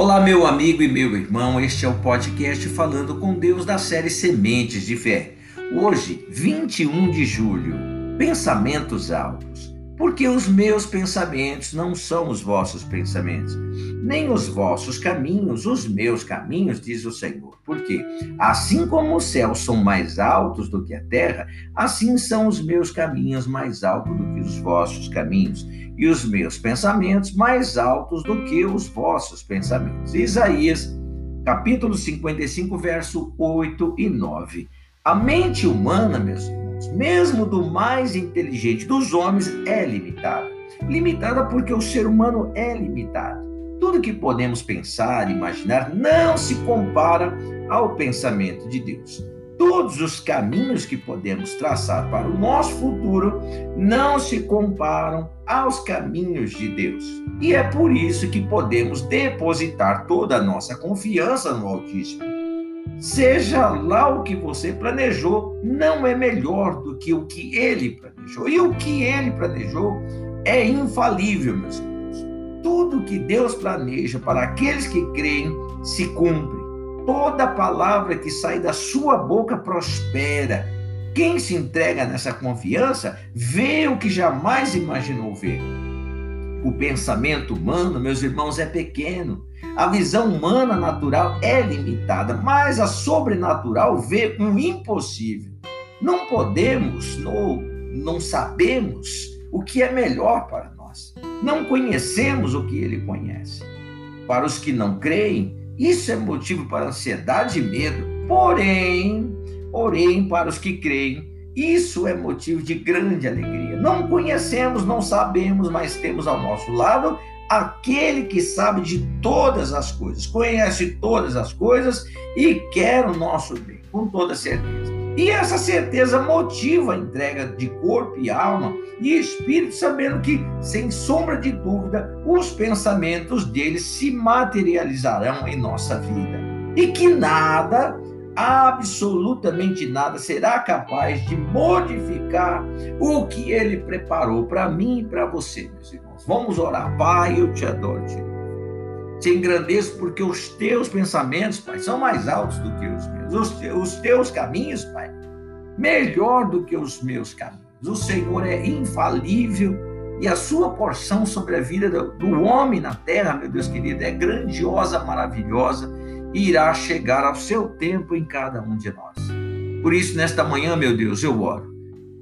Olá, meu amigo e meu irmão, este é o podcast Falando com Deus da série Sementes de Fé. Hoje, 21 de julho, pensamentos altos. Porque os meus pensamentos não são os vossos pensamentos, nem os vossos caminhos, os meus caminhos, diz o Senhor. Porque assim como os céus são mais altos do que a terra, assim são os meus caminhos mais altos do que os vossos caminhos, e os meus pensamentos mais altos do que os vossos pensamentos. Isaías, capítulo 55, verso 8 e 9. A mente humana, meus irmãos, mesmo do mais inteligente dos homens, é limitada. Limitada porque o ser humano é limitado. Tudo que podemos pensar, imaginar, não se compara ao pensamento de Deus. Todos os caminhos que podemos traçar para o nosso futuro não se comparam aos caminhos de Deus. E é por isso que podemos depositar toda a nossa confiança no Altíssimo Seja lá o que você planejou, não é melhor do que o que ele planejou. E o que ele planejou é infalível, meus irmãos. Tudo que Deus planeja para aqueles que creem se cumpre. Toda palavra que sai da sua boca prospera. Quem se entrega nessa confiança vê o que jamais imaginou ver. O pensamento humano, meus irmãos, é pequeno. A visão humana natural é limitada, mas a sobrenatural vê um impossível. Não podemos, não, não sabemos o que é melhor para nós. Não conhecemos o que ele conhece. Para os que não creem, isso é motivo para ansiedade e medo. Porém, porém, para os que creem, isso é motivo de grande alegria. Não conhecemos, não sabemos, mas temos ao nosso lado aquele que sabe de todas as coisas, conhece todas as coisas e quer o nosso bem, com toda certeza. E essa certeza motiva a entrega de corpo e alma e espírito, sabendo que, sem sombra de dúvida, os pensamentos dele se materializarão em nossa vida. E que nada absolutamente nada será capaz de modificar o que ele preparou para mim e para você, meus irmãos. Vamos orar. Pai, eu te adoro, te te engrandeço porque os teus pensamentos, Pai, são mais altos do que os meus. Os, os teus caminhos, Pai, melhor do que os meus caminhos. O Senhor é infalível e a sua porção sobre a vida do homem na terra, meu Deus querido, é grandiosa, maravilhosa irá chegar ao seu tempo em cada um de nós. Por isso, nesta manhã, meu Deus, eu oro.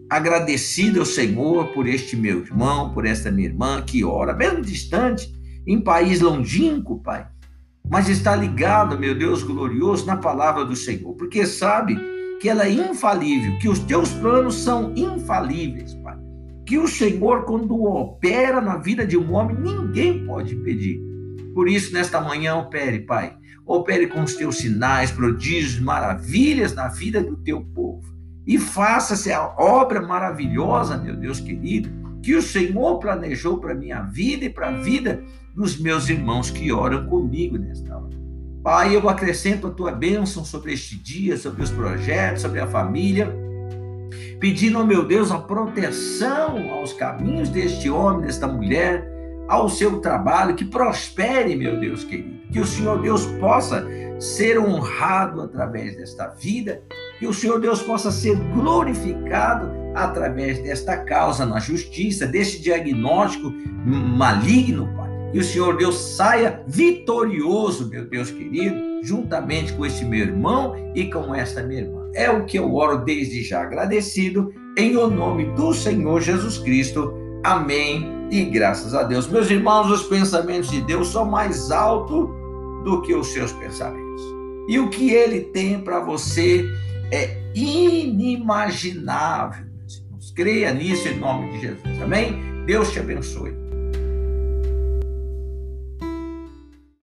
Agradecido ao Senhor por este meu irmão, por esta minha irmã que ora, mesmo distante, em país longínquo, Pai, mas está ligado, meu Deus glorioso, na palavra do Senhor, porque sabe que ela é infalível, que os teus planos são infalíveis, Pai. Que o Senhor, quando opera na vida de um homem, ninguém pode impedir. Por isso, nesta manhã, opere, Pai. Opere com os teus sinais, prodígios, maravilhas na vida do teu povo. E faça-se a obra maravilhosa, meu Deus querido, que o Senhor planejou para a minha vida e para a vida dos meus irmãos que oram comigo nesta hora. Pai, eu acrescento a tua bênção sobre este dia, sobre os projetos, sobre a família, pedindo, meu Deus, a proteção aos caminhos deste homem, desta mulher, ao seu trabalho, que prospere, meu Deus querido. Que o Senhor Deus possa ser honrado através desta vida, que o Senhor Deus possa ser glorificado através desta causa na justiça, deste diagnóstico maligno, Pai. Que o Senhor Deus saia vitorioso, meu Deus querido, juntamente com este meu irmão e com esta minha irmã. É o que eu oro desde já agradecido, em o nome do Senhor Jesus Cristo. Amém e graças a Deus. Meus irmãos, os pensamentos de Deus são mais altos do que os seus pensamentos. E o que ele tem para você é inimaginável. Creia nisso em nome de Jesus. Amém? Deus te abençoe.